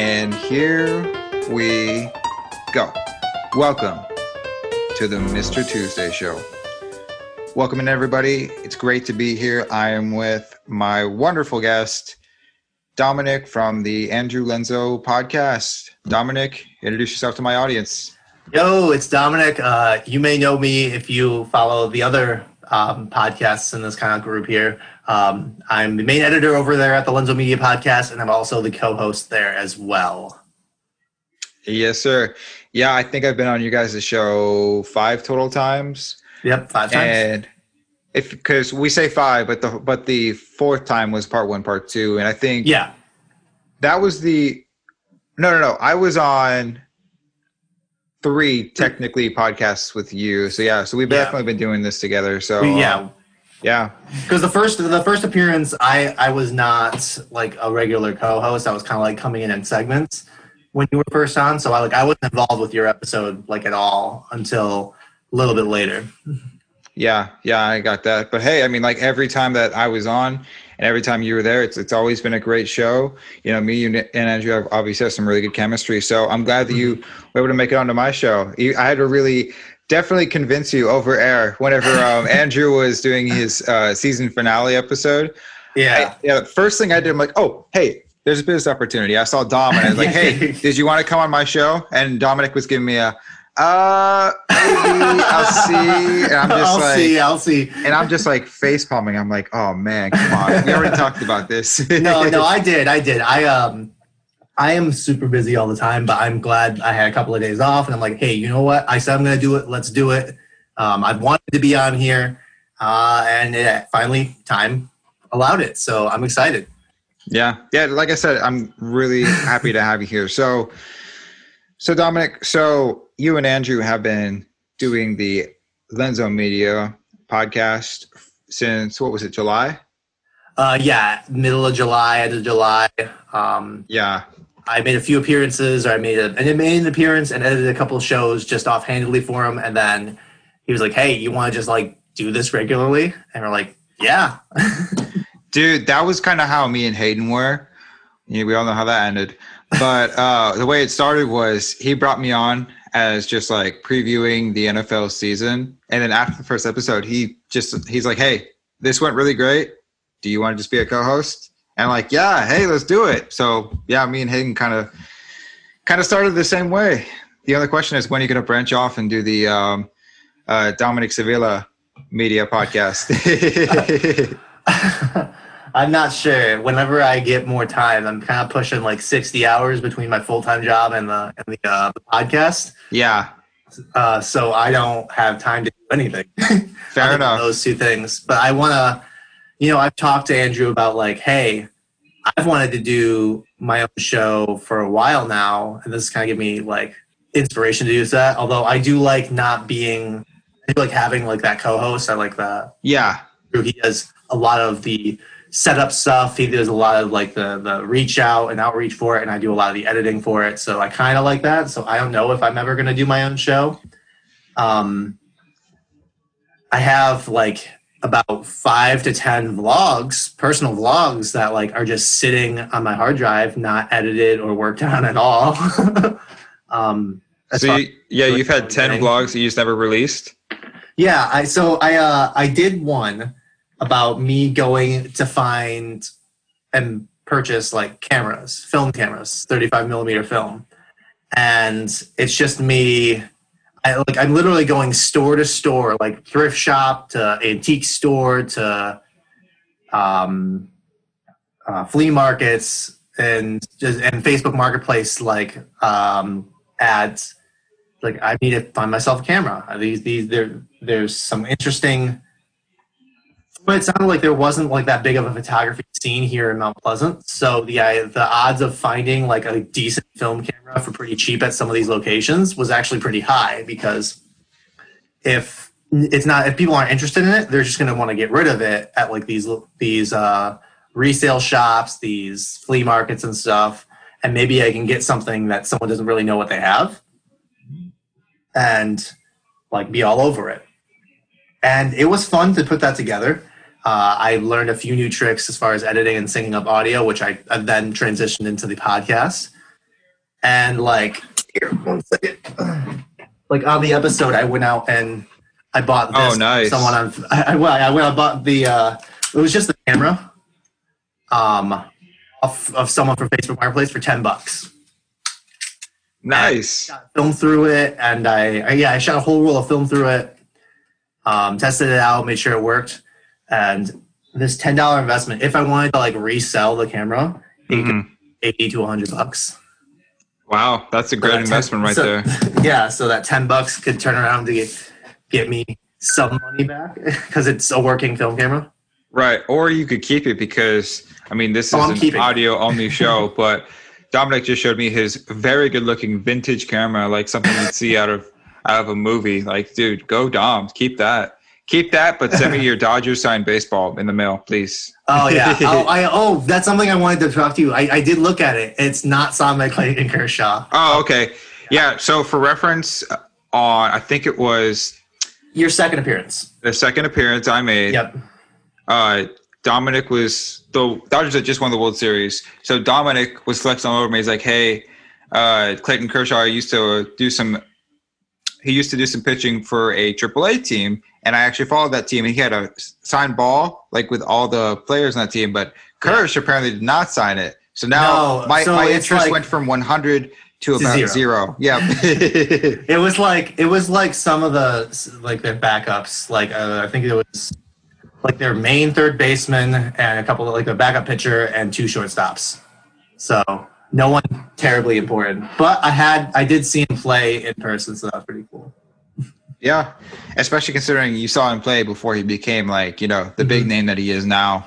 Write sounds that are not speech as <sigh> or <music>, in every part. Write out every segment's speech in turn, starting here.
And here we go. Welcome to the Mr. Tuesday Show. Welcome in, everybody. It's great to be here. I am with my wonderful guest, Dominic from the Andrew Lenzo podcast. Dominic, introduce yourself to my audience. Yo, it's Dominic. Uh, you may know me if you follow the other um, podcasts in this kind of group here. Um, I'm the main editor over there at the Lenzo Media Podcast, and I'm also the co-host there as well. Yes, sir. Yeah, I think I've been on you guys' show five total times. Yep, five times. And if because we say five, but the but the fourth time was part one, part two, and I think yeah, that was the no, no, no. I was on three technically podcasts with you. So yeah, so we've Yeah. definitely been doing this together. So yeah. Um, yeah, Because the first the first appearance, I I was not like a regular co-host. I was kind of like coming in in segments when you were first on. So I like I wasn't involved with your episode like at all until a little bit later. yeah, yeah. I got that. But hey, I mean, like every time that I was on, and every time you were there, it's it's always been a great show. You know, me you and Andrew have obviously have some really good chemistry. So I'm glad that you were able to make it onto my show. You- I had to really. Definitely convince you over air whenever um, <laughs> Andrew was doing his uh, season finale episode. Yeah. I, yeah, the first thing I did, I'm like, oh, hey, there's a business opportunity. I saw Dom and I was like, <laughs> hey, did you want to come on my show? And Dominic was giving me a, uh, maybe I'll see. And I'm just I'll like, see. I'll see. and I'm just like face palming. I'm like, oh man, come on. We already talked about this. <laughs> no, no, I <laughs> did. I did. I um I am super busy all the time, but I'm glad I had a couple of days off and I'm like, hey, you know what? I said I'm gonna do it, let's do it. Um, I've wanted to be on here, uh, and it, finally time allowed it. So I'm excited. Yeah, yeah. Like I said, I'm really happy to have you here. So, so Dominic, so you and Andrew have been doing the Lenzo Media podcast since what was it, July? Uh, yeah, middle of July, end of July. Um, Yeah, I made a few appearances, or I made a and I made an appearance and edited a couple of shows just offhandedly for him, and then he was like, "Hey, you want to just like do this regularly?" And we're like, "Yeah." <laughs> dude, that was kind of how me and Hayden were. Yeah, we all know how that ended. But uh, the way it started was he brought me on as just like previewing the NFL season, and then after the first episode, he just he's like, "Hey, this went really great. Do you want to just be a co-host?" And I'm like, "Yeah, hey, let's do it." So yeah, me and Hayden kind of kind of started the same way. The other question is when are you going to branch off and do the um, uh, Dominic Sevilla media podcast? <laughs> <laughs> <laughs> I'm not sure. Whenever I get more time, I'm kind of pushing like 60 hours between my full time job and the and the, uh, the podcast. yeah, Uh, so I don't have time to do anything. <laughs> fair enough. Those two things. But I want to, you know, I've talked to Andrew about like, hey, I've wanted to do my own show for a while now, and this kind of give me like inspiration to do that. Although I do like not being, I do like having like that co-host. I like that. Yeah, He does a lot of the setup stuff. He does a lot of like the the reach out and outreach for it, and I do a lot of the editing for it. So I kind of like that. So I don't know if I'm ever going to do my own show. Um, I have like about five to ten vlogs, personal vlogs that like are just sitting on my hard drive, not edited or worked <laughs> on at all. <laughs> um, So you, yeah, you've had ten vlogs that you just never released. Yeah, I so I uh I did one about me going to find and purchase like cameras, film cameras, 35 millimeter film. And it's just me I like I'm literally going store to store, like thrift shop to antique store to um uh, flea markets and just and Facebook marketplace like um ads like I need to find myself a camera. These these there there's some interesting. But it sounded like there wasn't like that big of a photography scene here in Mount Pleasant. So the the odds of finding like a decent film camera for pretty cheap at some of these locations was actually pretty high because if it's not if people aren't interested in it, they're just going to want to get rid of it at like these these uh, resale shops, these flea markets and stuff. And maybe I can get something that someone doesn't really know what they have and like be all over it. And it was fun to put that together. Uh, I learned a few new tricks as far as editing and syncing up audio, which I, I then transitioned into the podcast. and like here, one second. Like on the episode, I went out and I bought this. Oh, nice. Someone on. I, <laughs> I, well, I went. I bought the. Uh, it was just the camera. Um, of, of someone from Facebook Marketplace for ten bucks. Nice. Film through it, and I, I yeah, I shot a whole roll of film through it. Um, tested it out, made sure it worked, and this ten dollar investment. If I wanted to like resell the camera, it could Mhm. eighty to hundred bucks. Wow, that's a So great that 10 investment right so- there. <laughs> Yeah, so that ten bucks could turn around to get, get me some money back <laughs> because it's a working film camera. Right. Or you could keep it because I mean this is Oh, I'm an audio only <laughs> show, but Dominic just showed me his very good looking vintage camera, like something you'd see out of out of a movie. Like, dude, go Dom, keep that. Keep that, but send me <laughs> your Dodgers signed baseball in the mail, please. Oh yeah. <laughs> oh, I, oh, that's something I wanted to talk to you. I, I did look at it. It's not Sonic Clayton Kershaw. Oh, okay. Yeah, so for reference uh, on I think it was Your second appearance. the second appearance I made. Yep. uh, Dominic was the Dodgers had just won the World Series, so Dominic was flexing all over me. He's like, "Hey, uh, Clayton Kershaw used to do some. He used to do some pitching for a AAA team, and I actually followed that team. And he had a signed ball like with all the players on that team, but Kersh apparently did not sign it. So now No, my, so my interest like- went from 100 to To about zero. zero. Yeah. <laughs> It was like it was like some of the like their backups. Like uh, I think it was like their main third baseman and a couple of like a backup pitcher and two shortstops. So no one terribly important. But I had I did see him play in person, so that was pretty cool. yeah, especially considering you saw him play before he became like you know the big name that he is now.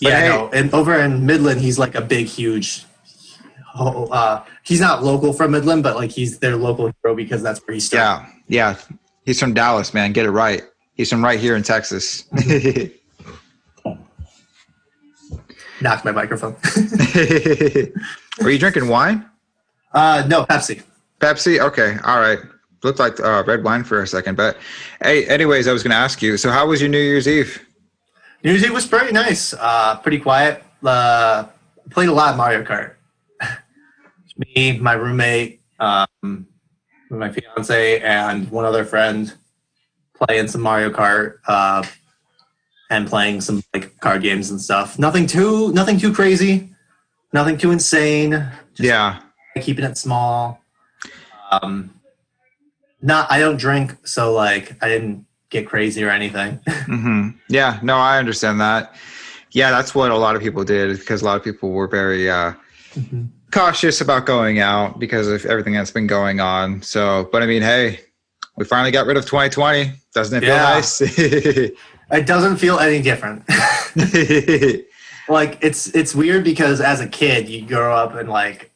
But yeah, hey- no. And over in Midland, he's like a big, huge. Uh, he's not local from Midland, but like he's their local hero because that's where he started. Yeah, yeah. He's from Dallas, man. Get it right. He's from right here in Texas. <laughs> Knocked my microphone. <laughs> Are you drinking wine? uh, no, Pepsi. Pepsi? Okay, all right. Looked like uh, red wine for a second, but hey, anyways, I was going to ask you. So, how was your New Year's Eve? New Year's Eve was pretty nice. Uh, pretty quiet. Uh, played a lot of Mario Kart. Me, my roommate, um, my fiance, and one other friend playing some Mario Kart uh, and playing some like card games and stuff. Nothing too, nothing too crazy. Nothing too insane. Just Yeah, keeping it small. Um, not, I don't drink, so like I didn't get crazy or anything. <laughs> hmm yeah. No, I understand that. Yeah, that's what a lot of people did because a lot of people were very uh, cautious about going out because of everything that's been going on. So, but I mean, hey, we finally got rid of 2020. Doesn't it feel Yeah. nice? <laughs> It doesn't feel any different. <laughs> like it's it's weird because as a kid you grow up and like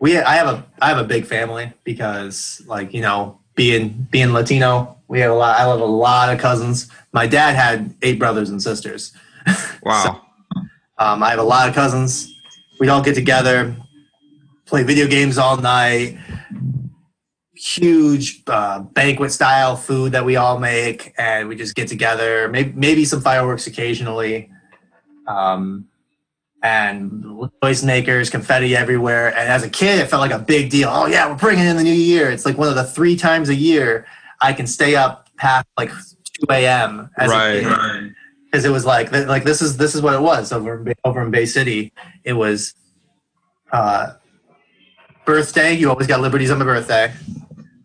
we I have a I have a big family because like you know being being Latino we have a lot I have a lot of cousins. My dad had eight brothers and sisters. <laughs> wow. Um, I have a lot of cousins. We'd all get together, play video games all night. Huge uh, banquet style food that we all make, and we just get together. Maybe maybe some fireworks occasionally, um, and noisemakers, confetti everywhere. And as a kid, it felt like a big deal. Oh yeah, we're bringing in the new year. It's like one of the three times a year I can stay up past like two a.m. as a Right. kid because it was like like this is this is what it was over in Bay, over in Bay City. It was uh, birthday. You always got liberties on my birthday,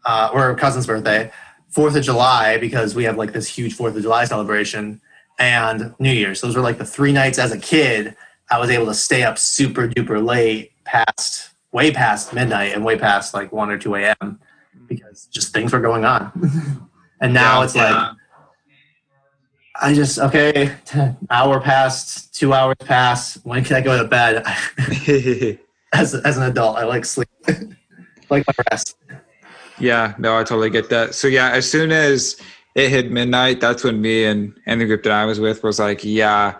uh, or cousin's birthday. Fourth of July because we have like this huge Fourth of July celebration, and New Year's. Those were like the three nights as a kid. I was able to stay up super duper late, past way past midnight and way past like one or two a.m. because just things were going on. <laughs> and now Yeah, it's like I just okay, <laughs> hour passed, two hours passed. When can I go to bed? <laughs> as as an adult, I like sleep, like my rest. Yeah, no, I totally get that. So yeah, as soon as it hit midnight, that's when me and and the group that I was with was like, yeah,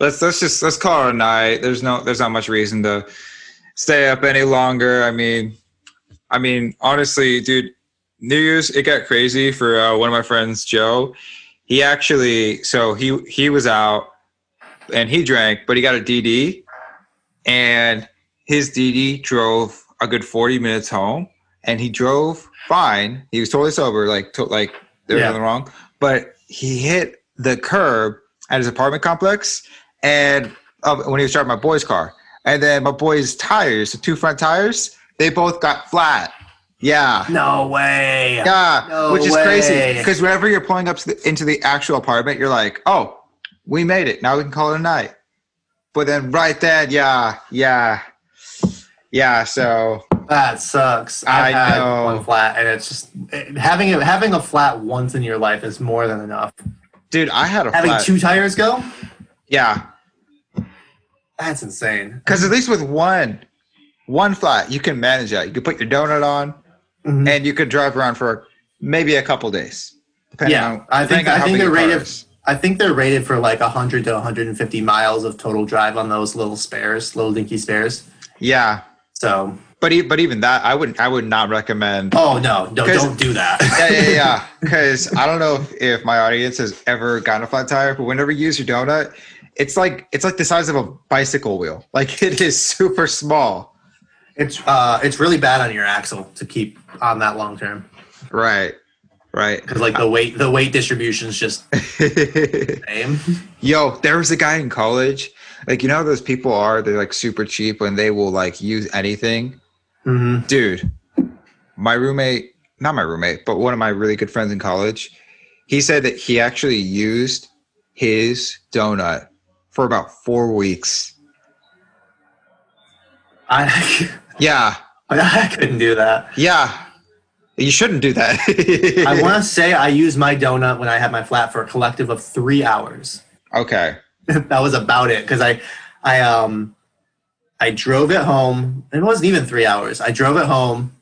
let's let's just let's call it a night. There's no there's not much reason to stay up any longer. I mean, I mean, honestly, dude, New Year's it got crazy for uh, one of my friends, Joe. He actually, so he he was out and he drank, but he got a DD, and his DD drove a good 40 minutes home and he drove fine. He was totally sober, like to, like there was Yeah. nothing wrong. But he hit the curb at his apartment complex and uh, when he was driving my boy's car. And then my boy's tires, the two front tires, they both got flat. Yeah. No way. Yeah, No which is crazy because whenever you're pulling up to the, into the actual apartment, you're like, "Oh, we made it. Now we can call it a night." But then right then, yeah, yeah, yeah. So That sucks. I I've had know. one flat, and it's just it- having a, having a flat once in your life is more than enough. dude, I had a Having flat. two tires go, yeah, that's insane. because at least with one, one flat, you can manage that. You can put your donut on, Mhm. and you could drive around for maybe a couple days. Yeah, on, I think I think they're rated. is. I think they're rated for like 100 to 150 miles of total drive on those little spares, little dinky spares. Yeah, So, but e- but even that, I wouldn't. I would not recommend oh no, no, don't do that. yeah, yeah, yeah. Because <laughs> I don't know if, if my audience has ever gotten a flat tire, but whenever you use your donut, it's like it's like the size of a bicycle wheel. <laughs> Like it is super small. it's uh, it's really bad on your axle to keep on that long term Right. Right. because like the weight the weight distribution is just <laughs> same. Yo, there was a guy in college. Like you know how those people are, they're like super cheap and they will like use anything. hmm Dude, my roommate, not my roommate, but one of my really good friends in college, he said that he actually used his donut for about four weeks. I Yeah. <laughs> I couldn't do that. Yeah. You shouldn't do that. <laughs> I want to say I used my donut when I had my flat for a collective of three hours. Okay. <laughs> that was about it because I, I um, I drove it home. It wasn't even three hours. I drove it home,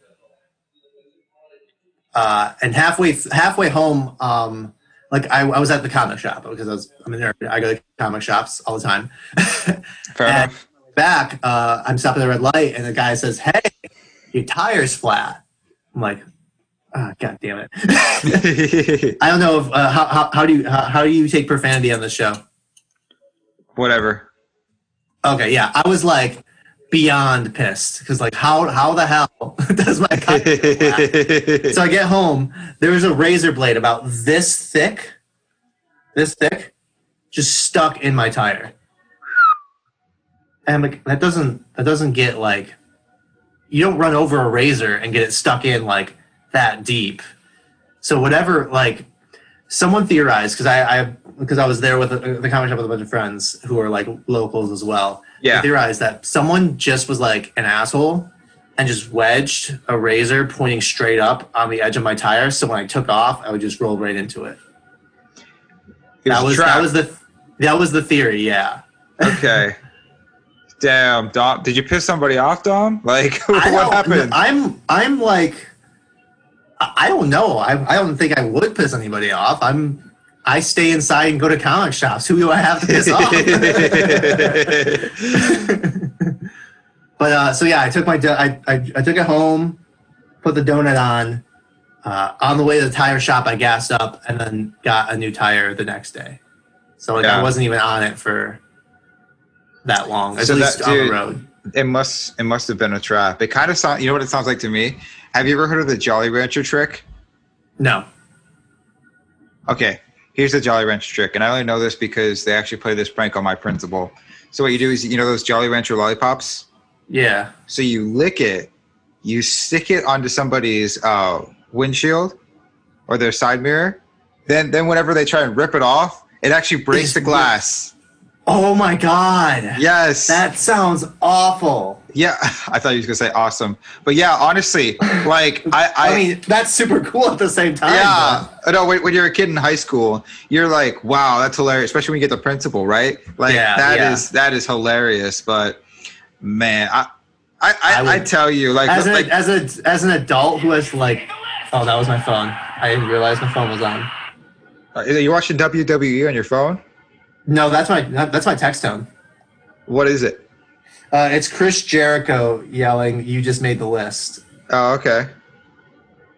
uh, and halfway halfway home, um, like I, I was at the comic shop because I was I'm a nerd. I go to comic shops all the time. <laughs> Fair. Back, uh, I'm stopping at the red light, and the guy says, "Hey, your tire's flat." I'm like, ah, "God damn it!" <laughs> <laughs> I don't know if uh, how, how how do you how, how do you take profanity on the show? Whatever. Okay, yeah, I was like beyond pissed because like how how the hell <laughs> does my <laughs> car so I get home. There was a razor blade about this thick, this thick, just stuck in my tire. And I'm like, that doesn't that doesn't get like you don't run over a razor and get it stuck in like that deep. So whatever, like someone theorized because I, I because I was there with the, the comic shop with a bunch of friends who are like locals as well. Yeah. theorized that someone just was like an asshole and just wedged a razor pointing straight up on the edge of my tire. So when I took off, I would just roll right into it. It that was trap. that was the that was the theory. Yeah. okay. <laughs> Damn, Dom. Did you piss somebody off, Dom? <laughs> Like, what happened? I'm I'm like I I don't know. I I don't think I would piss anybody off. I'm I stay inside and go to comic shops. Who do I have to piss off? <laughs> but uh, so yeah, I took my do- I, I I took it home, put the donut on. Uh, on the way to the tire shop, I gassed up and then got a new tire the next day. So like Yeah. I wasn't even on it for that long, at So least that- on dude- the road. it must. It must have been a trap. It kind of sound. You know what it sounds like to me? Have you ever heard of the Jolly Rancher trick? No. Okay, here's the Jolly Rancher trick, and I only know this because they actually play this prank on my principal. So what you do is, you know, those Jolly Rancher lollipops. Yeah. So you lick it, you stick it onto somebody's uh, windshield or their side mirror. Then, then whenever they try and rip it off, it actually breaks just the glass. Oh my god. Yes. That sounds awful. Yeah. <laughs> I thought you was gonna say awesome, but yeah, honestly, like I, <laughs> I, I, mean, that's super cool at the same time. yeah. No, when, when you're a kid in high school, you're like, wow, that's hilarious. Especially when you get the principal, right? Like Yeah, that yeah. is that is hilarious. But man, I, I, I, I I, tell you, like, As, a, like as a as an adult who has like, oh, that was my phone. I didn't realize my phone was on. uh, you're watching WWE on your phone. No, that's my that's my text tone. What is it? Uh, it's Chris Jericho yelling, "You just made the list." Oh, okay.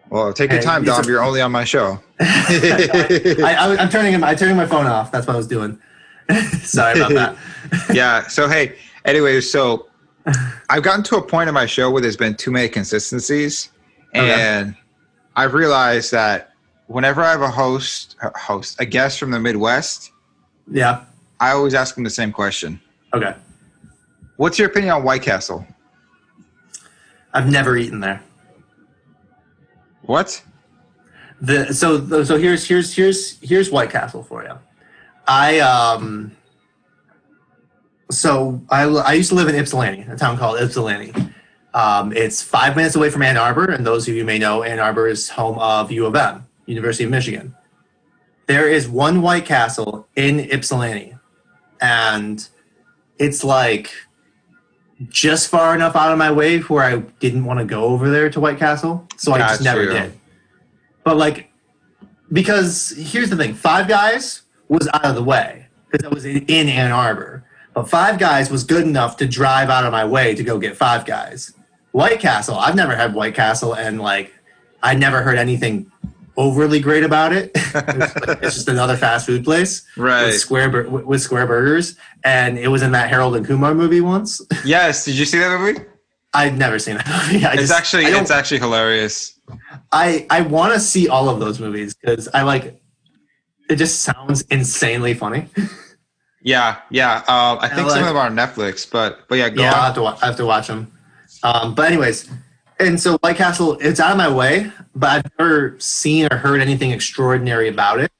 Well, take your Hey, time, he's Dom. a- You're only on my show. <laughs> I, I, I'm turning him. I'm turning my phone off. That's what I was doing. <laughs> Sorry about that. <laughs> yeah. So hey, anyway, so I've gotten to a point in my show where there's been too many consistencies, Okay. and I've realized that whenever I have a host, a host, a guest from the Midwest, Yeah. I always ask them the same question: Okay. What's your opinion on White Castle? I've never eaten there. What? The so so here's here's here's here's White Castle for you. I um. So I I used to live in Ypsilanti, a town called Ypsilanti. Um, it's five minutes away from Ann Arbor, and those of you may know Ann Arbor is home of U of M, University of Michigan. There is one White Castle in Ypsilanti, and it's like just far enough out of my way where I didn't want to go over there to White Castle, so I just Got never did. But like, because here's the thing: Five Guys was out of the way because I was in, in Ann Arbor. But Five Guys was good enough to drive out of my way to go get Five Guys. White Castle, I've never had White Castle, and like, I never heard anything overly great about it. <laughs> it's, like- it's just another fast food place Right. with square with square burgers, and it was in that Harold and Kumar movie once. <laughs> Yes. Did you see that movie? I've never seen that movie. I It's just- actually it's actually hilarious. I I want to see all of those movies because I like. It just sounds insanely funny. <laughs> Yeah, yeah. Um, I think like- some of them are on Netflix, but but yeah, go yeah, I have to I have to watch them. Um, but anyways, and so White Castle, it's out of my way, but I've never seen or heard anything extraordinary about it.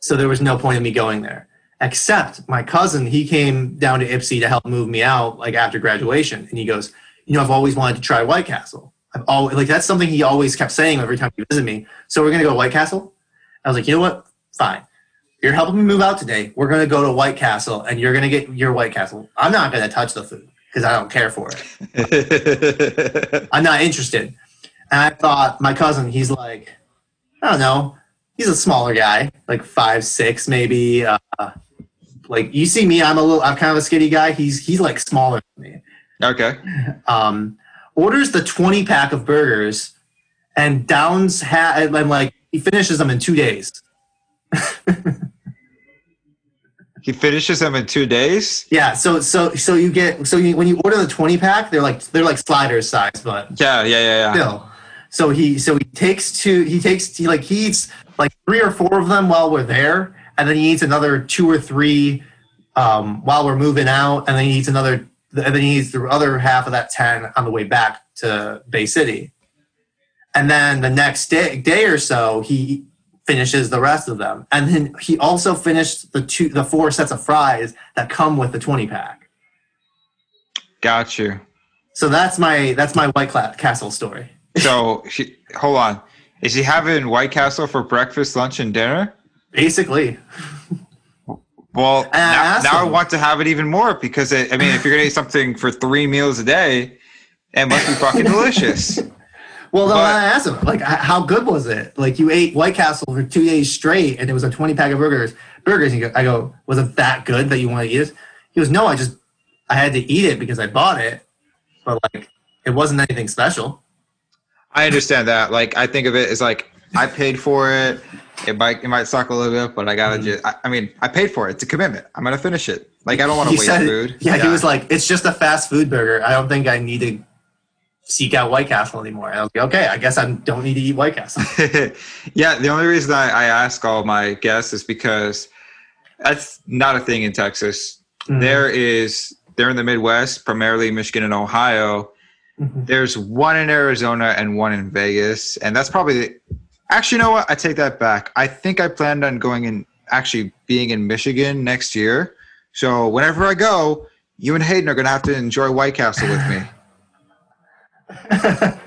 So there was no point in me going there. Except my cousin, he came down to Ypsi to help move me out, like after graduation, and he goes, "You know, I've always wanted to try White Castle. I've always like that's something he always kept saying every time he visited me. So we're gonna go to White Castle." I was like, "You know what? Fine. You're helping me move out today. We're gonna go to White Castle, and you're gonna get your White Castle. I'm not gonna touch the food because I don't care for it. <laughs> I'm not interested." And I thought my cousin, he's like, I don't know, he's a smaller guy, like five six maybe. Uh, like you see me, I'm a little, I'm kind of a skinny guy. He's he's like smaller than me. okay. Um, orders the 20 pack of burgers and downs ha- and like he finishes them in two days. <laughs> He finishes them in two days. Yeah, so so so you get so you, when you order the 20 pack, they're like they're like sliders size, but Yeah, yeah, yeah, yeah. still. So he so he takes two he takes he like he eats like three or four of them while we're there, and then he eats another two or three um, while we're moving out, and then he eats another and then he eats the other half of that ten on the way back to Bay City. And then the next day day or so he finishes the rest of them. And then he also finished the two the four sets of fries that come with the 20 pack. Got you. So that's my that's my White Castle story. <laughs> So he, hold on. Is he having White Castle for breakfast, lunch, and dinner? Basically. Well, I now, asked now I want to have it even more because it, I mean, if you're gonna eat something for three meals a day, it must be fucking <laughs> delicious. Well, then I asked him, like, how good was it? Like, you ate White Castle for two days straight, and it was a twenty pack of burgers. Burgers. And I go, was it that good that you want to eat it? He goes, no, I just, I had to eat it because I bought it, but like, it wasn't anything special. I understand that. Like, I think of it as like I paid for it. It might it might suck a little bit, but I gotta Mhm. just. I, I mean, I paid for it. It's a commitment. I'm gonna finish it. Like, I don't want to waste said, food. yeah, he was like, it's just a fast food burger. I don't think I need to seek out White Castle anymore. And I was like, okay, I guess I don't need to eat White Castle. <laughs> yeah, the only reason I, I ask all my guests is because that's not a thing in Texas. Mhm. There is they're in the Midwest, primarily Michigan and Ohio. Mhm. There's one in Arizona and one in Vegas, and that's probably the, actually. You know what? I take that back. I think I planned on going in actually being in Michigan next year. So whenever I go, you and Hayden are gonna have to enjoy White Castle with me. <laughs> <laughs>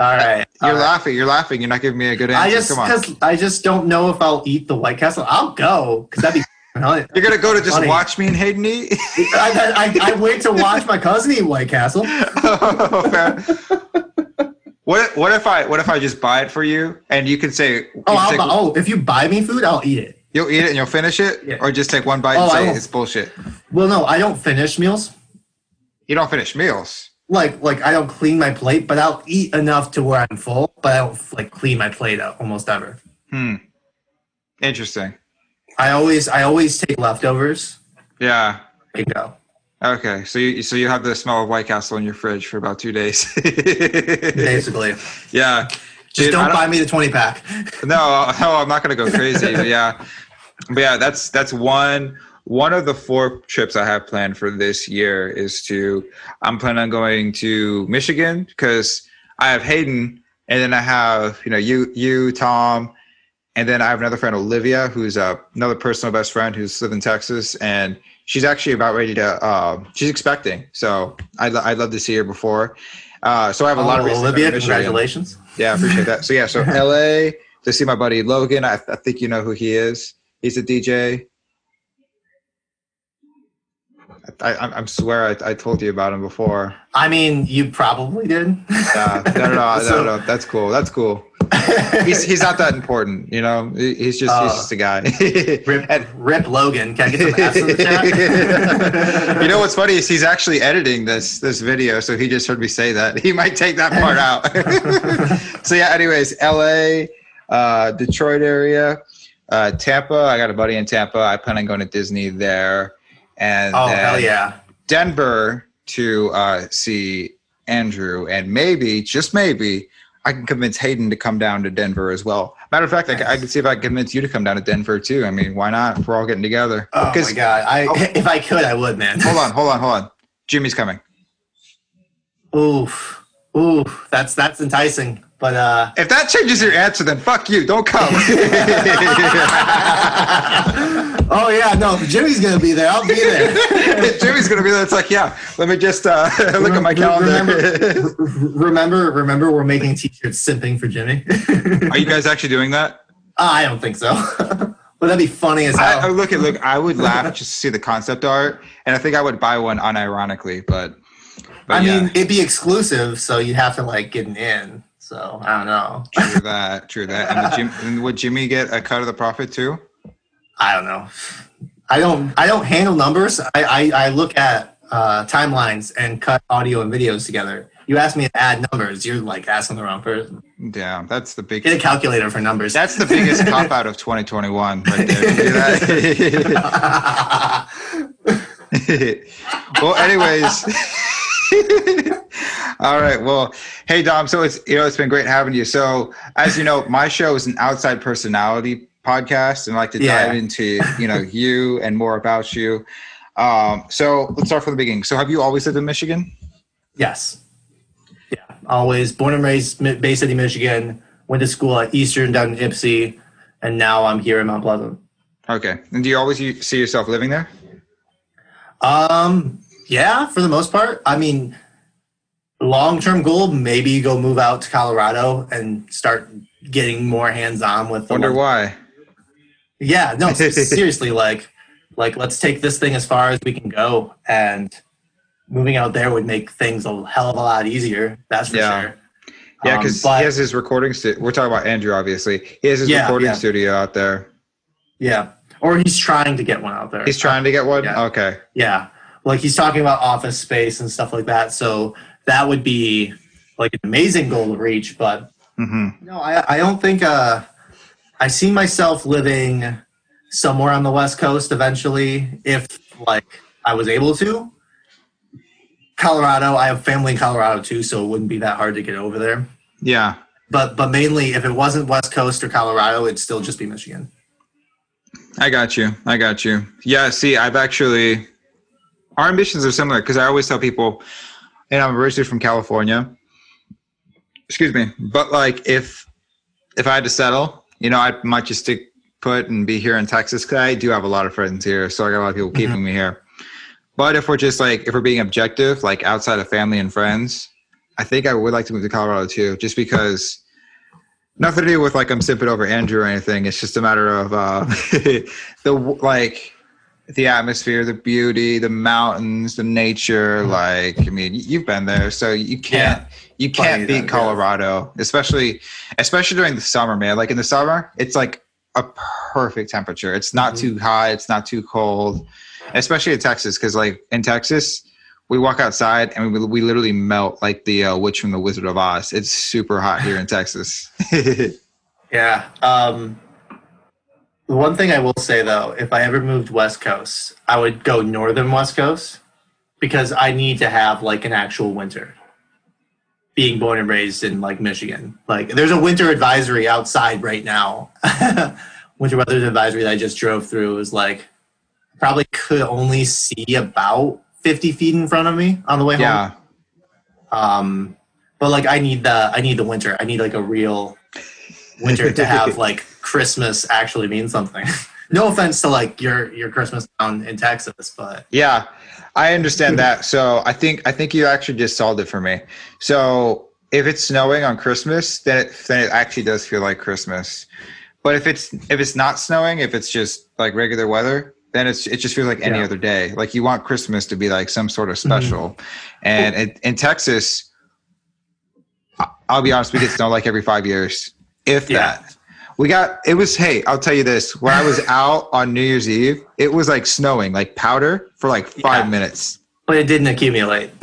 All right. You're all right. laughing. You're laughing. You're not giving me a good answer. I just Come on. I just don't know if I'll eat the White Castle. I'll go because that'd be. <laughs> You're gonna go to just Funny. watch me and Hayden eat. I, I, I wait to watch my cousin eat White Castle. <laughs> Oh. What what if I what if I just buy it for you and you can say you Oh, can I'll, take- bu- oh, if you buy me food, I'll eat it. you'll eat it and you'll finish it, Yeah. or just take one bite Oh, and say it's bullshit. Well, no, I don't finish meals. You don't finish meals. Like, like I don't clean my plate, but I'll eat enough to where I'm full. But I don't like clean my plate out almost ever. Hmm. Interesting. I always, I always take leftovers Yeah. and go. Okay, so you so you have the smell of White Castle in your fridge for about two days. <laughs> Basically, yeah. just Dude, don't don't- buy me the twenty pack. No, <laughs> no, I'm not gonna go crazy. but yeah, but yeah, that's that's one one of the four trips I have planned for this year is to I'm planning on going to Michigan because I have Hayden, and then I have you know you you Dom, and then I have another friend Olivia who's uh, another personal best friend who's lived in Texas, and she's actually about ready to uh, she's expecting, so I'd I'd love to see her before. Uh, so I have a lot of Oh, reasons to to Olivia, congratulations. Yeah, I appreciate that. So yeah, so <laughs> LA to see my buddy Logan. I, I think you know who he is. He's a DJ. I, I, I swear I, I told you about him before. I mean, you probably did. Uh, no, no, no, <laughs> So- no, no, that's cool. That's cool. He's he's not that important, you know. He's just he's Uh, just a guy. Rip, <laughs> And- Rip Logan. Can I get some F's in the chat? <laughs> you know what's funny is he's actually editing this this video, so he just heard me say that. He might take that part out. so yeah, anyways, LA, uh, Detroit area, uh, Tampa. I got a buddy in Tampa. I plan on going to Disney there, and Oh hell yeah! Denver to uh, see Andrew, and maybe just maybe I can convince Hayden to come down to Denver as well. Matter of fact, I, can- I can see if I can convince you to come down to Denver too. I mean, why not? We're all getting together. Oh my god! I Oh. <laughs> if I could, I would, man. hold on, hold on, hold on. Jimmy's coming. Oof, oof. That's that's enticing. But uh, If that changes your answer, then fuck you. Don't come. <laughs> <laughs> oh yeah, no, Jimmy's gonna be there. I'll be there. <laughs> Jimmy's gonna be there. It's like, yeah. Let me just uh, look at my calendar. Remember, remember, remember, we're making t-shirts simping for Jimmy. Are you guys actually doing that? I don't think so. but that'd be funny as I, I hell. look at look. I would laugh just to see the concept art, and I think I would buy one unironically. But, but I yeah, mean, it'd be exclusive, so you'd have to like get an in. So I don't know. true that, true that. And, the Jim, and would Jimmy get a cut of the profit too? I don't know. I don't. I don't handle numbers. I I, I look at uh, timelines and cut audio and videos together. You ask me to add numbers, you're like asking the wrong person. Yeah, that's the big. Get a calculator for numbers. That's the biggest cop out of 2021 right there. You see that? <laughs> <laughs> well, anyways. <laughs> <laughs> All right. Well, hey Dom. So it's you know it's been great having you. So as you know, my show is an outside personality podcast, and I like to Yeah. dive into you know <laughs> you and more about you. Um, so let's start from the beginning. So have you always lived in Michigan? yes. Yeah. Always born and raised Bay City, Michigan. Went to school at Eastern down in Ypsi, and now I'm here in Mount Pleasant. Okay. And do you always see yourself living there? Um, yeah, for the most part. I mean, long term goal maybe go move out to Colorado and start getting more hands on with the Wonder why. Yeah, no, <laughs> seriously, like, like let's take this thing as far as we can go, and moving out there would make things a hell of a lot easier. That's for Yeah. sure. Yeah, Um, because but- he has his recording. Stu- we're talking about Andrew, obviously. He has his Yeah, recording yeah. studio out there. yeah, or he's trying to get one out there. He's trying to get one. Yeah. Okay. Yeah, like he's talking about office space and stuff like that. So that would be like an amazing goal to reach. But hmm no, I, I don't think. Uh, I see myself living somewhere on the West Coast eventually, if like I was able to. Colorado, I have family in Colorado too, so it wouldn't be that hard to get over there. Yeah. But but mainly, if it wasn't West Coast or Colorado, it'd still just be Michigan. I got you. I got you. Yeah. See, I've actually, our ambitions are similar because I always tell people, and I'm originally from California. Excuse me, but like if if I had to settle, you know, I might just stick put and be here in Texas because I do have a lot of friends here, so I got a lot of people keeping me here. But if we're just like if we're being objective, like outside of family and friends, I think I would like to move to Colorado too, just because <laughs> nothing to do with like I'm sipping over Andrew or anything. It's just a matter of uh, <laughs> the like the atmosphere, the beauty, the mountains, the nature. Like I mean, you've been there, so you can't you can't that, beat yeah. Colorado, especially especially during the summer, man. Like in the summer, it's like a perfect temperature. It's not Mhm. too high, it's not too cold, especially in Texas. Because like in Texas, we walk outside and we, we literally melt like the uh, witch from the Wizard of Oz. It's super hot here in Texas. <laughs> Yeah. Um, the one thing I will say though, if I ever moved West Coast, I would go northern West Coast because I need to have like an actual winter. Being born and raised in like Michigan, like there's a winter advisory outside right now. <laughs> winter weather advisory that I just drove through is like probably could only see about 50 feet in front of me on the way home. Yeah. Um, but like I need the I need the winter. I need like a real winter to have <laughs> like Christmas actually means something. <laughs> no offense to like your your Christmas down in Texas, but Yeah, I understand that. <laughs> So I think I think you actually just solved it for me. So if it's snowing on Christmas, then it then it actually does feel like Christmas. But if it's if it's not snowing, if it's just like regular weather, then it's it just feels like any Yeah. other day. Like you want Christmas to be like some sort of mm-hmm. special. And it, in Texas, I'll be honest, we get snow like every five years, if Yeah. that. We got it was hey, I'll tell you this. When I was <laughs> out on New Year's Eve, it was like snowing, like powder for like five Yeah. minutes. but it didn't accumulate. <laughs>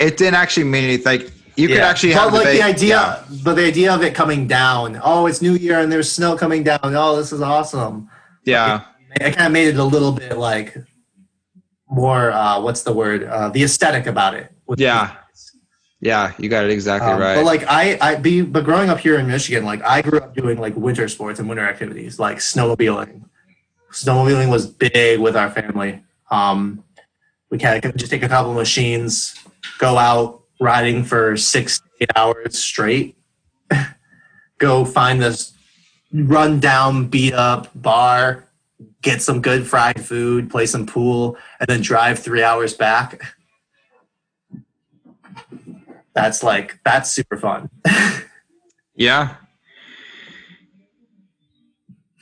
It didn't actually mean anything. Like you could actually but have like the idea, yeah. but the idea of it coming down. Oh, it's New Year and there's snow coming down. Oh, this is awesome. Yeah. It kind of made it a little bit like more. Uh, what's the word? Uh, the aesthetic about it. Yeah. Yeah, you got it exactly Um, right. But like I, I be, but growing up here in Michigan, like I grew up doing like winter sports and winter activities, like snowmobiling. Snowmobiling was big with our family. Um, we kind of just take a couple of machines, go out riding for six, eight hours straight, <laughs> go find this run down, beat up bar, get some good fried food, play some pool, and then drive three hours back. <laughs> That's like that's super fun. <laughs> yeah.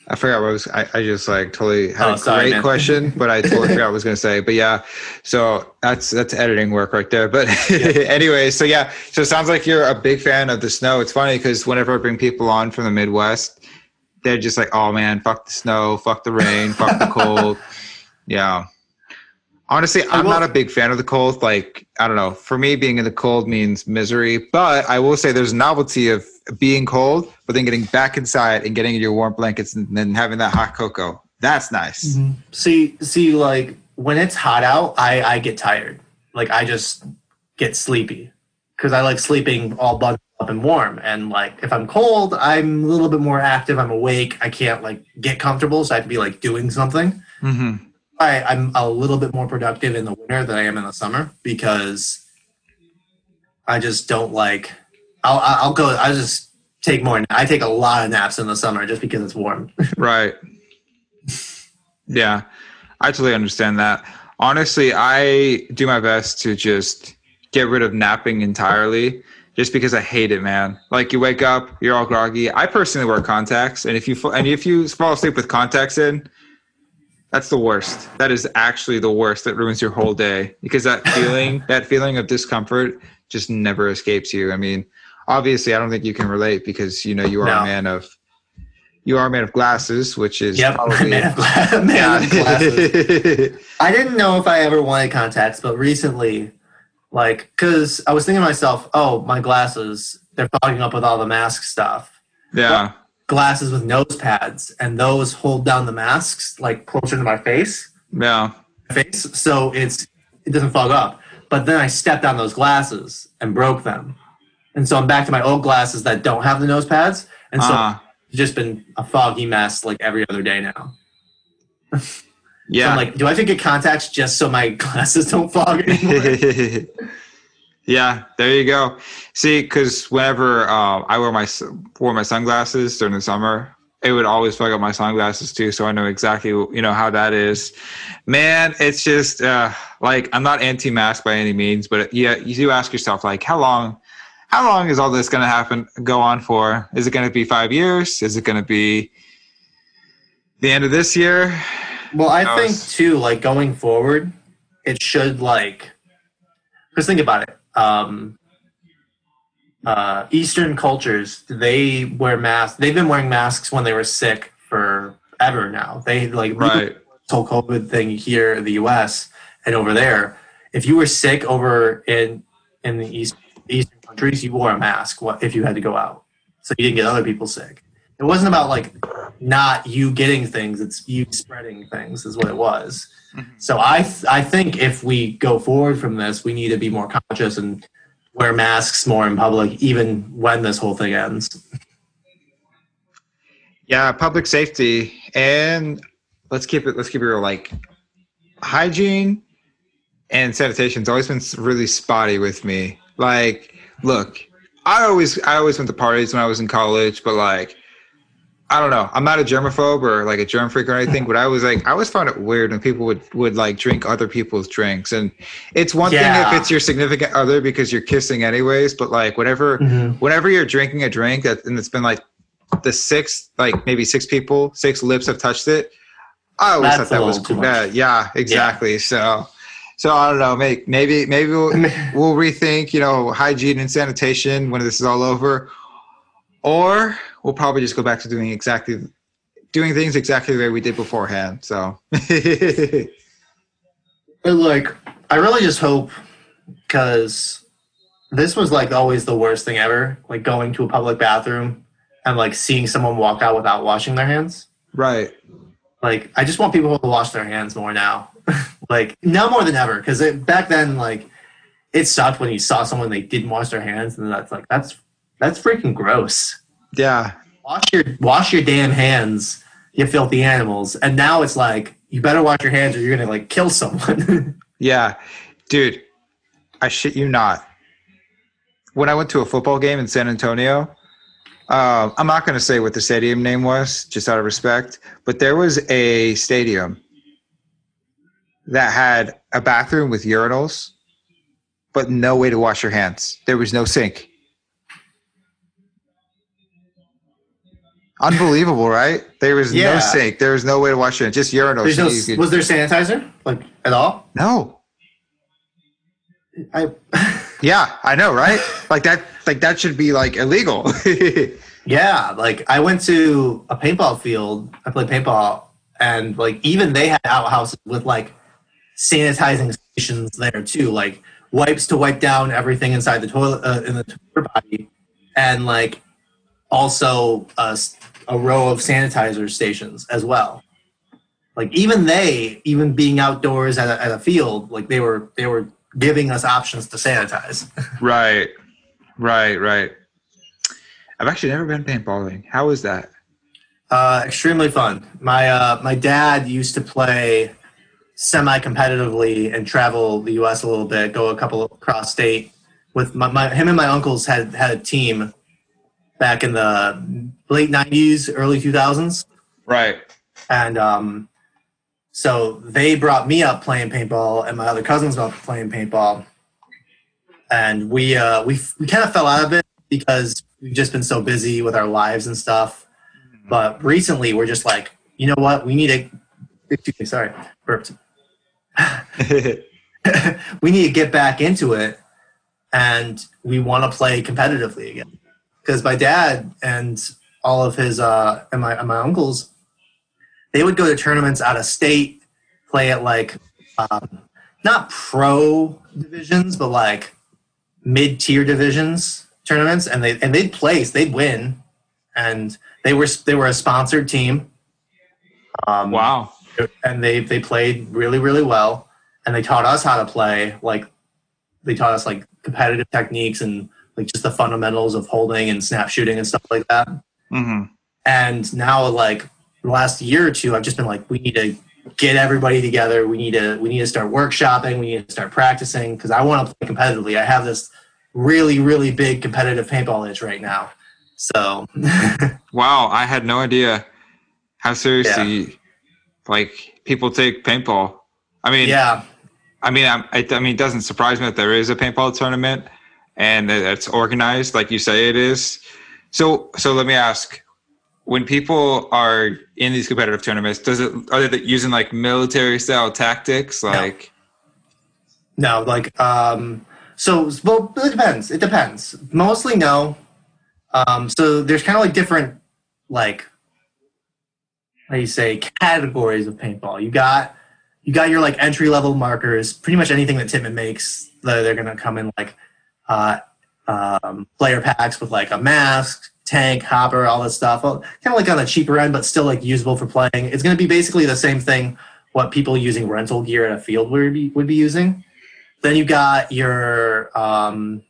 I forgot what I was. I, I just like totally had Oh, a sorry, great man. question, <laughs> but I totally forgot what I was gonna say. But yeah, so that's that's editing work right there. But <laughs> anyway, so yeah, so it sounds like you're a big fan of the snow. It's funny because whenever I bring people on from the Midwest, they're just like, "Oh man, fuck the snow, fuck the rain, fuck the cold." Yeah. Honestly, I'm not a big fan of the cold. Like, I don't know. For me, being in the cold means misery. But I will say there's novelty of being cold, but then getting back inside and getting in your warm blankets and then having that hot cocoa. That's nice. See, see, like when it's hot out, I I get tired. Like I just get sleepy because I like sleeping all bundled up and warm. And like if I'm cold, I'm a little bit more active. I'm awake. I can't like get comfortable, so I have to be like doing something. hmm I, I'm a little bit more productive in the winter than I am in the summer because I just don't like. I'll I'll go. I just take more. I take a lot of naps in the summer just because it's warm. <laughs> Right. Yeah, I totally understand that. Honestly, I do my best to just get rid of napping entirely just because I hate it, man. Like you wake up, you're all groggy. I personally wear contacts, and if you and if you fall asleep with contacts in, that's the worst. That is actually the worst. That ruins your whole day because that <laughs> feeling, that feeling of discomfort, just never escapes you. I mean, obviously, I don't think you can relate because you know you are No. a man of you are a man of glasses, which is yep, probably <laughs> man of, gla- man of glasses. I didn't know if I ever wanted contacts, but recently, like, because I was thinking to myself, oh, my glasses, they're fogging up with all the mask stuff. yeah. Glasses with nose pads, and those hold down the masks like closer to my face, Yeah. face, so it's it doesn't fog up. But then I stepped on those glasses and broke them, and so I'm back to my old glasses that don't have the nose pads, and so Uh, it's just been a foggy mess like every other day now. <laughs> So yeah. I'm like, do I have to get contacts just so my <laughs> glasses don't fog anymore? <laughs> yeah, there you go. See, because whenever uh, I wear my wore my sunglasses during the summer, it would always fog up my sunglasses too. So I know exactly you know how that is. Man, it's just uh, like I'm not anti-mask by any means, but yeah, you do ask yourself like, how long, how long is all this going to happen, go on for? Is it going to be five years? Is it going to be the end of this year? Well, I think too, like going forward, it should like because think about it. Um, uh, Eastern cultures, they wear masks. They've been wearing masks when they were sick forever now. They like Right. whole COVID thing here in the U.S. and over there. If you were sick over in in the East Eastern countries, you wore a mask. If you had to go out, so you didn't get other people sick? It wasn't about like not you getting things; it's you spreading things. Is what it was. Mhm. So I th- I think if we go forward from this, we need to be more conscious and wear masks more in public, even when this whole thing ends. Yeah, public safety and let's keep it let's keep it real like hygiene and sanitation's always been really spotty with me. Like, look, I always I always went to parties when I was in college, but like I don't know. I'm not a germaphobe or like a germ freak or anything, but I was like I always found it weird when people would would like drink other people's drinks. And it's one Yeah. thing if it's your significant other because you're kissing anyways, but like whatever whenever you're drinking a drink that and it's been like the six like maybe six people six lips have touched it i always That's thought that was cool. bad yeah exactly. So so i don't know. Maybe maybe maybe we'll, <laughs> we'll rethink you know hygiene and sanitation when this is all over or we'll probably just go back to doing exactly doing things exactly the way we did beforehand so <laughs> But like, I really just hope because this was like always the worst thing ever. Like going to a public bathroom and like seeing someone walk out without washing their hands. right Like, I just want people to wash their hands more now. <laughs> like, now more than ever. Because back then, like, it sucked when you saw someone they didn't wash their hands, and that's like that's that's freaking gross. yeah Wash your wash your damn hands, you filthy animals. And now it's like you better wash your hands or you're gonna like kill someone. <laughs> Yeah, dude, I shit you not. When I went to a football game in San Antonio, uh, I'm not going to say what the stadium name was, just out of respect, but there was a stadium that had a bathroom with urinals, but no way to wash your hands. There was no sink. Unbelievable, right? There was Yeah. no sink. There was no way to wash it. Just. There's so no, could- was there sanitizer like at all? no. I <laughs> Yeah, I know, right? like that like that should be like illegal. <laughs> yeah, like I went to a paintball field. I played paintball, and like even they had outhouses with like sanitizing stations there too, like wipes to wipe down everything inside the toilet uh, in the toilet body, and like also a row of sanitizer stations as well. Like even they, even being outdoors at a, at a field, like they were they were giving us options to sanitize. <laughs> right. Right, right. I've actually never been paintballing. How is that? Uh, extremely fun. My uh, my dad used to play semi-competitively and travel the U.S. a little bit, go a couple across state. With my, my him and my uncles had had a team back in the late '90s, early 2000s, Right. and um, so they brought me up playing paintball, and my other cousins up playing paintball, and we uh, we we kind of fell out of it because we've just been so busy with our lives and stuff. But recently, we're just like, you know what? We need to. Excuse me, sorry, burped. <laughs> <laughs> we need to get back into it, and we want to play competitively again. Because my dad and all of his uh, and my and my uncles, they would go to tournaments out of state, play at like um, not pro divisions, but like mid tier divisions tournaments, and they and they'd place, they'd win, and they were they were a sponsored team. Um, wow. and they they played really really well and they taught us how to play like they taught us like competitive techniques and like just the fundamentals of holding and snap shooting and stuff like that. Hmm and now like the last year or two i've just been like we need to get everybody together. We need to we need to start workshopping. We need to start practicing because i want to play competitively. I have this really really big competitive paintball itch right now. So. <laughs> Wow, I had no idea how seriously like people take paintball. I mean, yeah. I mean, I, I mean, it doesn't surprise me that there is a paintball tournament and that it's organized like you say it is. So, so let me ask: When people are in these competitive tournaments, does it are they using like military style tactics? Like, No, like um so well it depends. It depends. Mostly no. Um so there's kind of like different like how you say categories of paintball. You got you got your like entry level markers, pretty much anything that Tippmann makes, they're, they're gonna come in like uh um player packs with like a mask, tank, hopper, all this stuff. Well, kind of like on the cheaper end, but still like usable for playing. It's going to be basically the same thing what people using rental gear in a field would be would be using. Then you got your um,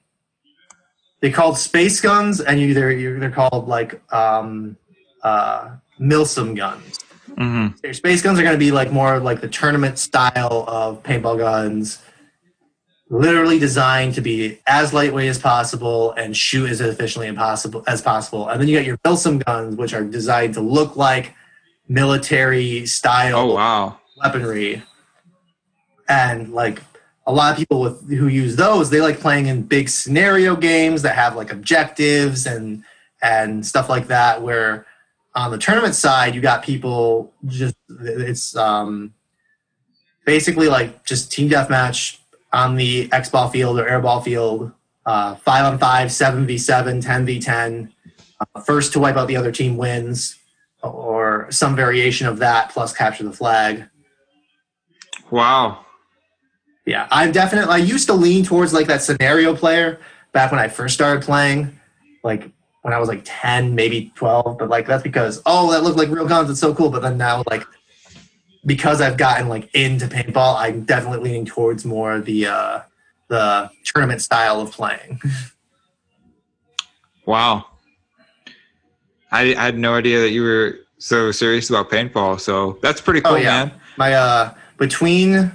they called space guns, and you they're they're called like um, uh, Milsim guns. Mm-hmm. Your space guns are going to be like more like the tournament style of paintball guns, literally designed to be as lightweight as possible and shoot as efficiently as possible as possible. And then you got your Milsim guns, which are designed to look like military style Oh wow. weaponry. And like a lot of people with who use those, they like playing in big scenario games that have like objectives and and stuff like that. Where on the tournament side, you got people just it's um basically like just team deathmatch on the X ball field or air ball field, uh, five on five, seven v seven, 10 v ten. Uh, first to wipe out the other team wins, or some variation of that plus capture the flag. Wow. Yeah, I've definitely. I used to lean towards like that scenario player back when I first started playing, like when I was like ten, maybe twelve. But like that's because oh, that looked like real guns. It's so cool. But then now, like because I've gotten like into paintball, I'm definitely leaning towards more the uh, the tournament style of playing. <laughs> Wow. I, I had no idea that you were so serious about paintball. So that's pretty cool, Oh, yeah. man. my uh between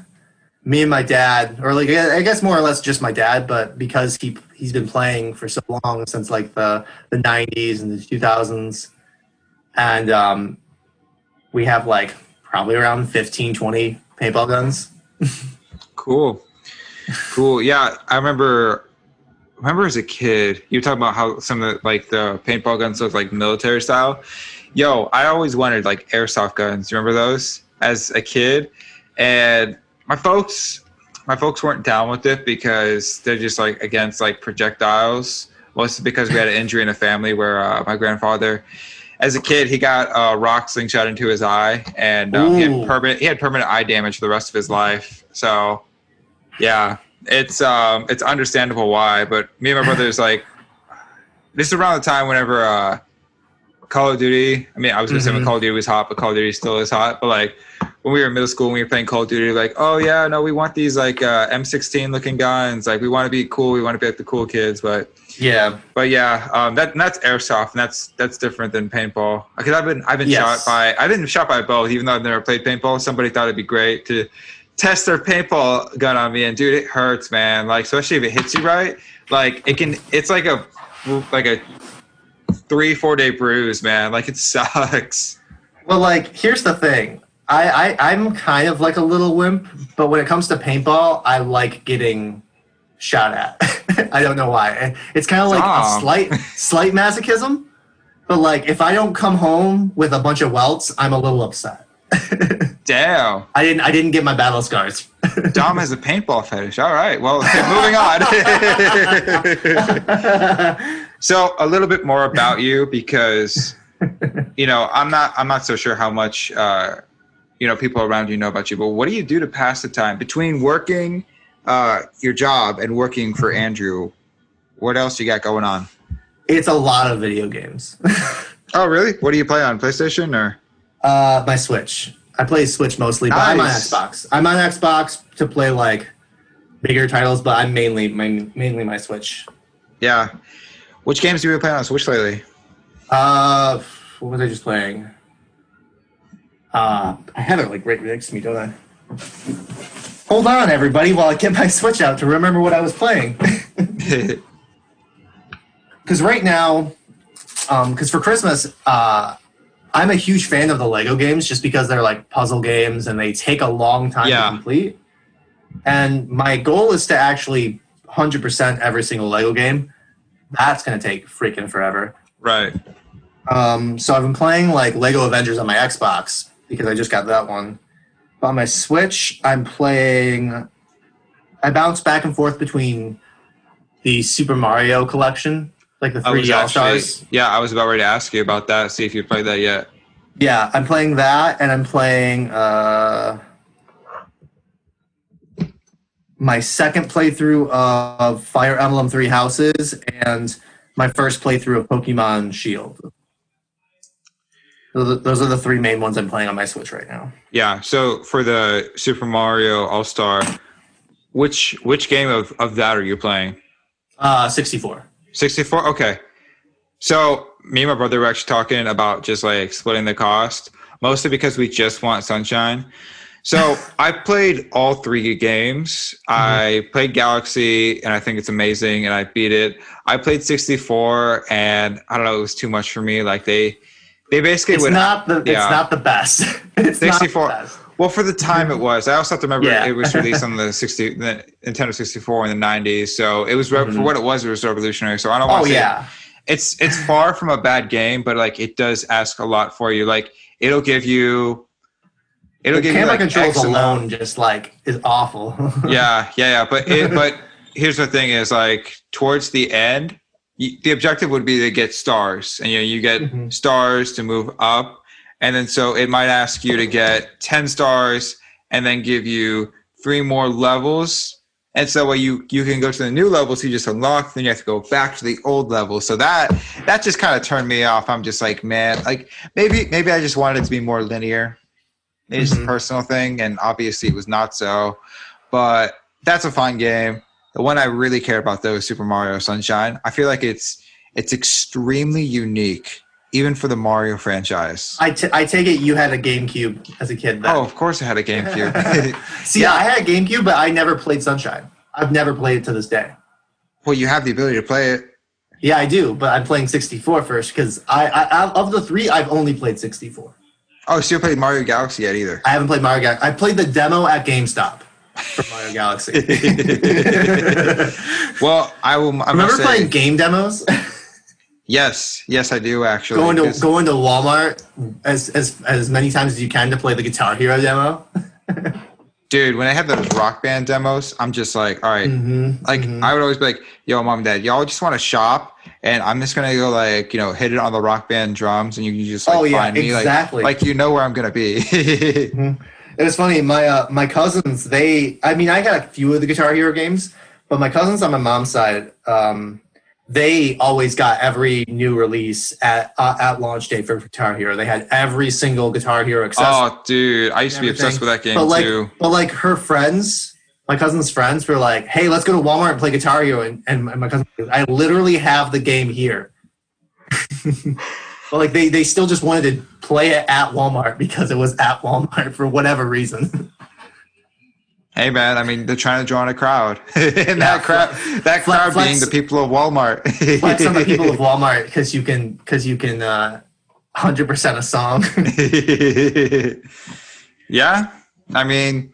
me and my dad or like i guess more or less just my dad but because he he's been playing for so long since like the the 90s and the 2000s and um we have like probably around 15 20 paintball guns Cool. Cool. Yeah, I remember remember as a kid, you were talking about how some of the, like the paintball guns look like military style. Yo, I always wanted like airsoft guns. Remember those as a kid? And my folks my folks weren't down with it because they're just like against like projectiles. Mostly because we had an injury in the family where uh, my grandfather as a kid, he got a rock slingshot into his eye, and um, he had permanent he had permanent eye damage for the rest of his life. So, yeah, it's um it's understandable why. But me and my brothers like this is around the time whenever uh, Call of Duty. I mean, I was gonna say when Mhm. Call of Duty was hot, but Call of Duty still is hot. But like when we were in middle school, when we were playing Call of Duty, like, oh yeah, no, we want these like uh, M16 looking guns. Like we want to be cool. We want to be like the cool kids, but yeah but yeah, um, that that's airsoft, and that's that's different than paintball. Because I've been I've been Yes. shot by I've been shot by both, even though I've never played paintball. Somebody thought it'd be great to test their paintball gun on me, and dude, it hurts, man. Like especially if it hits you right, like it can. It's like a like a three four day bruise, man. Like it <laughs> sucks. well like here's the thing I, I i'm kind of like a little wimp but when it comes to paintball i like getting shot at. <laughs> I don't know why. It's kind of like a slight slight masochism but like if i don't come home with a bunch of welts i'm a little upset. <laughs> Damn, i didn't i didn't get my battle scars. <laughs> Dom has a paintball fetish. All right, well, moving on. So a little bit more about you because you know I'm not I'm not so sure how much uh, you know people around you know about you, but what do you do to pass the time between working uh, your job and working for Andrew? What else you got going on? it's a lot of video games <laughs> Oh really? What do you play on PlayStation or? uh my switch i play switch mostly but i'm on xbox i'm on xbox to play like bigger titles but i'm mainly my mainly my switch Yeah. Which games do you been playing on Switch lately? Uh, what was I just playing? Uh, I have it like right next to me, don't I? Hold on, everybody, while I get my Switch out to remember what I was playing. <laughs> <laughs> Because right now, because for Christmas, uh, I'm a huge fan of the Lego games just because they're like puzzle games and they take a long time Yeah. to complete. And my goal is to actually 100% every single Lego game. That's going to take freaking forever. right. Um, so I've been playing like Lego Avengers on my Xbox because I just got that one. On my Switch, I'm playing. I bounce back and forth between the Super Mario collection, like the 3D All Stars. yeah, I was about ready to ask you about that. See if you played that yet. Yeah, I'm playing that, and I'm playing uh, my second playthrough of Fire Emblem Three Houses, and my first playthrough of Pokemon Shield. Those are, the three main ones I'm playing on my Switch right now. Yeah. So for the Super Mario All Star, which which game of, of that are you playing? Uh, 64. 64? Okay. So me and my brother were actually talking about just like splitting the cost, mostly because we just want Sunshine. So I played all three games. Mm-hmm. I played Galaxy and I think it's amazing and I beat it. I played 64 and I don't know, it was too much for me. Like they they basically it's would not the yeah. <laughs> it's not the best. it's 64 best. Well, for the time it was. I also have to remember yeah. it was <laughs> released on the 60 the Nintendo 64 in the 90s. So it was mm-hmm. for what it was, it was revolutionary. So I don't want to oh, say yeah. it's it's far from a bad game, but like it does ask a lot for you. Like it'll give you It'll the give camera you like controls X alone amount. just like is awful. <laughs> yeah, yeah, yeah. But it, but here's the thing: is like towards the end, the objective would be to get stars, and you know you get mm-hmm. stars to move up, and then so it might ask you to get ten stars, and then give you three more levels. And so when you you can go to the new levels you just unlock, then you have to go back to the old level. So that that just kind of turned me off. I'm just like, man, like maybe maybe I just wanted it to be more linear it's mm-hmm. a personal thing, and obviously it was not so. But that's a fun game. The one I really care about though is Super Mario Sunshine. I feel like it's it's extremely unique, even for the Mario franchise. I, t- I take it you had a GameCube as a kid. Then. Oh, of course I had a GameCube. <laughs> See, yeah. I had a GameCube, but I never played Sunshine. I've never played it to this day. Well, you have the ability to play it. Yeah, I do, but I'm playing 64 first because I, I of the three, I've only played 64. Oh, so you played Mario Galaxy yet either? I haven't played Mario Galaxy. I played the demo at GameStop Mario Galaxy. <laughs> well, I will. I Remember say, playing game demos? yes, yes, I do actually. Going to going to Walmart as as as many times as you can to play the Guitar Hero demo. Dude, when I had those rock band demos, I'm just like, all right. mm-hmm, like mm-hmm. I would always be like, yo, mom and dad, y'all just want to shop and I'm just gonna go like you know hit it on the rock band drums, and you can just like oh, yeah, find me exactly. like like you know where I'm gonna be. <laughs> mm-hmm. It was funny. My uh, my cousins, they I mean I got a few of the Guitar Hero games, but my cousins on my mom's side, um, they always got every new release at uh, at launch day for Guitar Hero. They had every single Guitar Hero accessory. Oh, dude, I used to be obsessed with that game but like, too. But like her friends my cousin's friends were like, "Hey, let's go to Walmart and play Guitar Hero." And, and my cousin, I literally have the game here. <laughs> but like they they still just wanted to play it at Walmart because it was at Walmart for whatever reason. Hey man, I mean they're trying to draw in a crowd, <laughs> and yeah, that crowd, that crowd flex, being the people of Walmart. flex on the people of <laughs> Walmart because you can because you can uh, hundred percent a song. <laughs> yeah, I mean,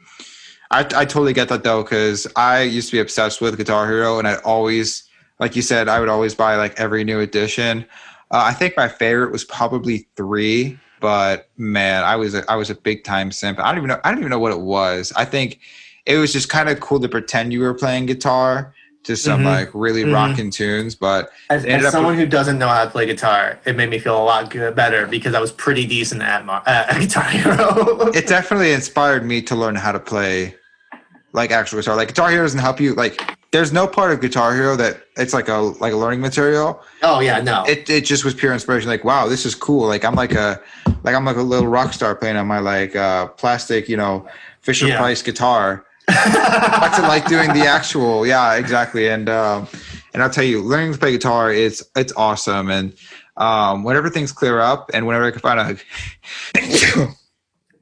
I, I totally get that though, because I used to be obsessed with Guitar Hero, and I always, like you said, I would always buy like every new edition. Uh, I think my favorite was probably three, but man, I was a, I was a big time simp. I don't even know I don't even know what it was. I think it was just kind of cool to pretend you were playing guitar to some mm-hmm. like really mm-hmm. rocking tunes. But as, as someone with, who doesn't know how to play guitar, it made me feel a lot good, better because I was pretty decent at, uh, at <laughs> Guitar Hero. it definitely inspired me to learn how to play like actual guitar. Like Guitar Hero doesn't help you. Like there's no part of Guitar Hero that it's like a like a learning material. Oh yeah, no. It it just was pure inspiration. Like wow, this is cool. Like I'm like a like I'm like a little rock star playing on my like uh, plastic, you know, Fisher yeah. Price guitar. <laughs> What's it like doing the actual? Yeah, exactly. And um, and I'll tell you, learning to play guitar it's it's awesome. And um, whenever things clear up, and whenever I can find a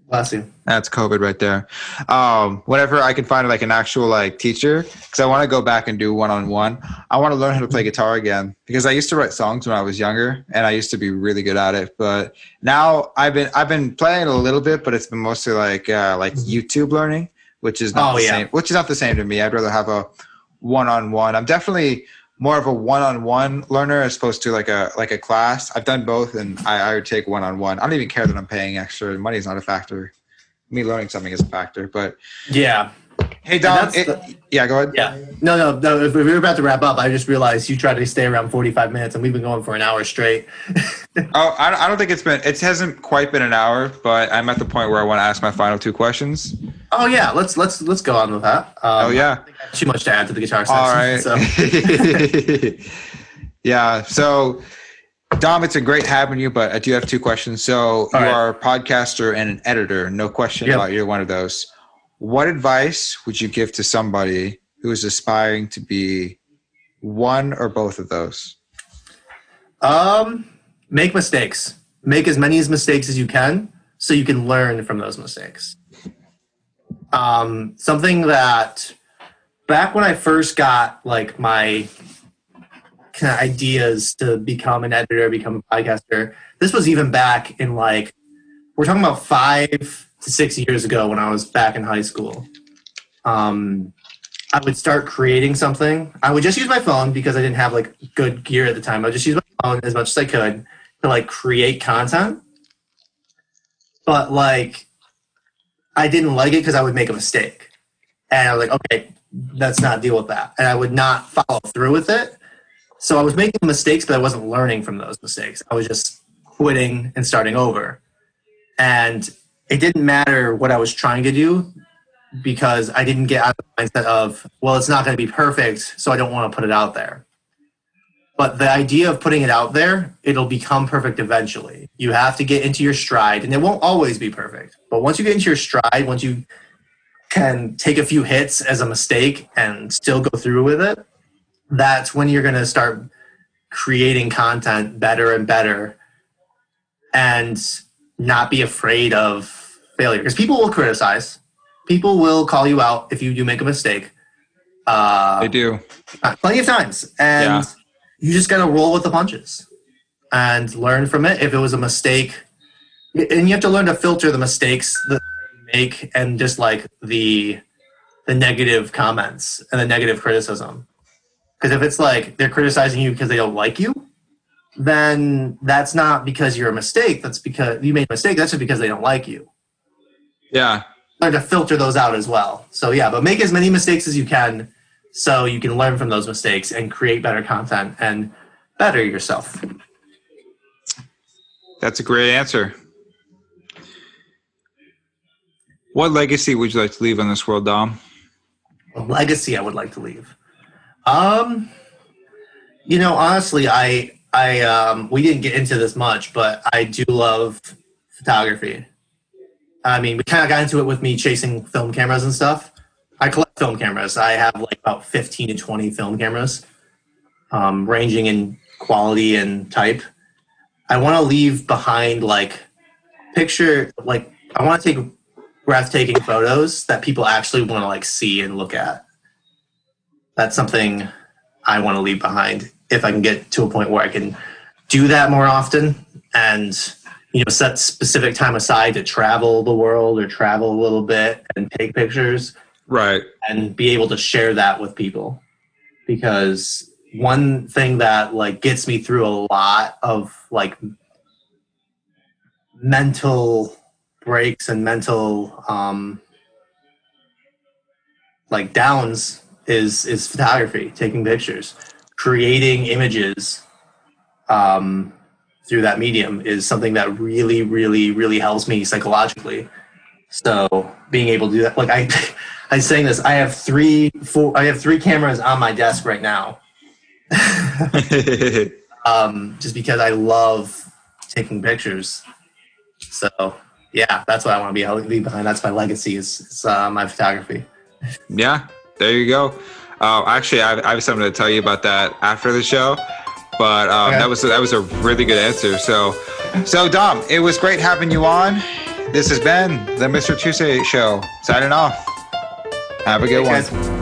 Bless you. That's COVID right there. Um, whenever I can find like an actual like teacher, because I want to go back and do one on one. I want to learn how to play guitar again because I used to write songs when I was younger and I used to be really good at it. But now I've been I've been playing a little bit, but it's been mostly like uh, like mm-hmm. YouTube learning, which is not oh, the yeah. same. Which is not the same to me. I'd rather have a one on one. I'm definitely more of a one-on-one learner as opposed to like a like a class. I've done both, and I, I would take one-on-one. I don't even care that I'm paying extra. Money is not a factor. Me learning something is a factor, but yeah. Hey Dom, it, the, yeah, go ahead. Yeah, no, no, no. If we were about to wrap up, I just realized you tried to stay around forty-five minutes, and we've been going for an hour straight. <laughs> oh, I, I don't think it's been. It hasn't quite been an hour, but I'm at the point where I want to ask my final two questions. Oh yeah, let's let's let's go on with that. Um, oh yeah, too much to add to the guitar section. All right. So. <laughs> Yeah. So, Dom, it's a great having you, but I do have two questions. So, All you right. are a podcaster and an editor. No question Yep. about either one of those. What advice would you give to somebody who is aspiring to be one or both of those? Um, make mistakes. Make as many as mistakes as you can, so you can learn from those mistakes. Um, something that back when I first got like my kind of ideas to become an editor, become a podcaster. This was even back in like we're talking about five six years ago when I was back in high school. Um, I would start creating something. I would just use my phone because I didn't have like good gear at the time. I would just use my phone as much as I could to like create content. But like, I didn't like it because I would make a mistake, and I was like, okay, let's not deal with that, and I would not follow through with it. So I was making mistakes, but I wasn't learning from those mistakes. I was just quitting and starting over, and it didn't matter what I was trying to do because I didn't get out of the mindset of, well, it's not going to be perfect, so I don't want to put it out there. But the idea of putting it out there, it'll become perfect eventually. You have to get into your stride, and it won't always be perfect. But once you get into your stride, once you can take a few hits as a mistake and still go through with it, that's when you're going to start creating content better and better and not be afraid of failure. Because people will criticize, people will call you out if you do make a mistake. Uh, They do. plenty of times and Yeah. you just got to roll with the punches and learn from it if it was a mistake and you have to learn to filter the mistakes that you make and just like the the negative comments and the negative criticism because if it's like they're criticizing you because they don't like you then that's not because you're a mistake that's because you made a mistake that's just because they don't like you Yeah. learn to filter those out as well. So yeah, but make as many mistakes as you can so you can learn from those mistakes and create better content and better yourself. That's a great answer. What legacy would you like to leave on this world, Dom? A legacy I would like to leave. Um you know, honestly, I I um we didn't get into this much, but I do love photography. I mean, we kind of got into it with me chasing film cameras and stuff. I collect film cameras. I have like about 15 to 20 film cameras, um, ranging in quality and type. I want to leave behind like picture, like I want to take breathtaking photos that people actually want to like see and look at. That's something I want to leave behind if I can get to a point where I can do that more often and you know set specific time aside to travel the world or travel a little bit and take pictures Right. and be able to share that with people because one thing that like gets me through a lot of like mental breaks and mental um like downs is is photography taking pictures creating images um through that medium is something that really really really helps me psychologically. So being able to do that like i <laughs> i was saying this i have three four i have three cameras on my desk right now. <laughs> Um just because i love taking pictures. So yeah that's what i want to be leave behind that's my legacy is, is uh, my photography. Yeah, there you go. Uh, actually, I, I have something to tell you about that after the show. But um, Okay. that was that was a really good answer. So, so Dom, it was great having you on. This has been the Mr. Tuesday Show. Signing off. Have a good one. Guys.